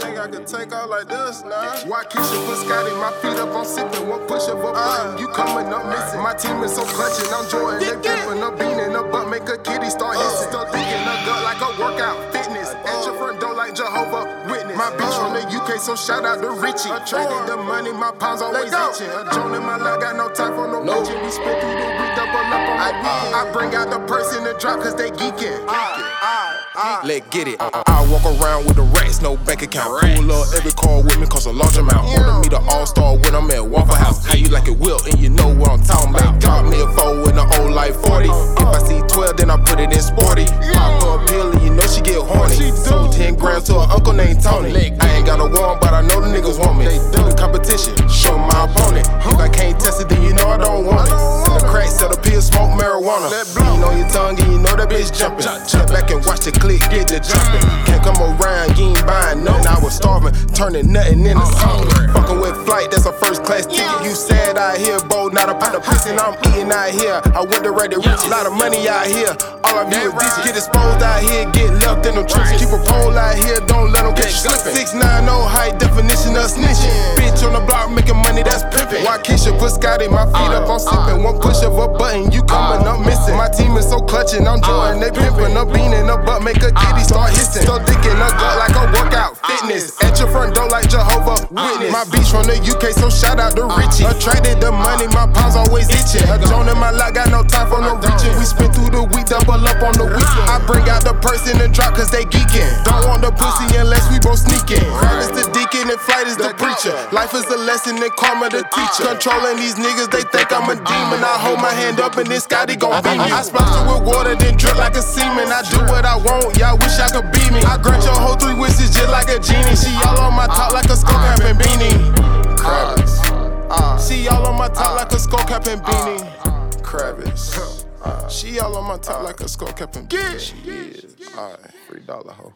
I could take out like this, nah. Why Keisha put Scotty, my feet up, I'm sipping. One push of a button, ah. you coming up missing. My team is so clutching, I'm Jordan. They pimping a bean in the butt, make a kitty start uh. hissing. Start thinking a gut like a workout, fitness. At your front door like Jehovah Witness. My bitch from the UK, so shout out to Richie. Attracted the money, my pounds always itching. A Joan in my lap, got no time for no bitching. We spit I bring out the person to drop, cause they geeking. Ah, ah, ah. Let get it. I walk around with the racks, no bank account. Pull up every car with me, cause a large amount. Order me the all star when I'm at Waffle House. How you like it, Will? And you know what I'm talking about. Drop me a four in the old life 40. If I see 12, then I put it in sporty. Pop her a pill and you know she get horny. Sold 10 grams to an uncle named Tony. I ain't got a warrant, but I know the niggas want me. Jumping. Jump back and watch the click, get the jumping. Can't come around, you ain't buying nothing. I was starving, turning nothing into something. Fucking with flight, that's a first class ticket. You said out here, bold, not a pot of pussy. I'm eating out here. I went to ready rich, a lot of money out here. All of you is this, get exposed out here, get left in them tricks. Keep a pole out here, don't let them catch you slipping. 690 high definition of snitching. Bitch on the block making money, that's pimping. Why Keisha put Scotty, my feet up, I'm sipping. One push of a button, you coming up missing. My team is so clutching, I'm Jordan, they pimping. A bean in the butt, make a kitty start hissing. Start thinking a gut like a workout, fitness. At your front door like Jehovah Witness. My beach from the UK, so shout out to Richie. Attracted the money, my pounds always itching. A Joan in my lap, got no time for no reaching. We spin through the week, double up on the weekend. I bring out the person and drop cause they geeking. Don't want the pussy unless we both sneaking. Crowd is the deacon and flight is the preacher. Life is a lesson and karma the teacher. Controlling these niggas, they think I'm a demon. I hold my hand up and then Scotty gon' beat me. I splash it with water, then drip like a semen. I do what I want, y'all wish I could be me. I grant your whole three wishes just like a genie. She all on my top like a skull cap and beanie. Uh, Kravitz. Uh, uh, she all on my top like a skull cap and beanie. Kravitz. She all on my top like a skull cap and beanie. She is. Alright, free dollar hoe.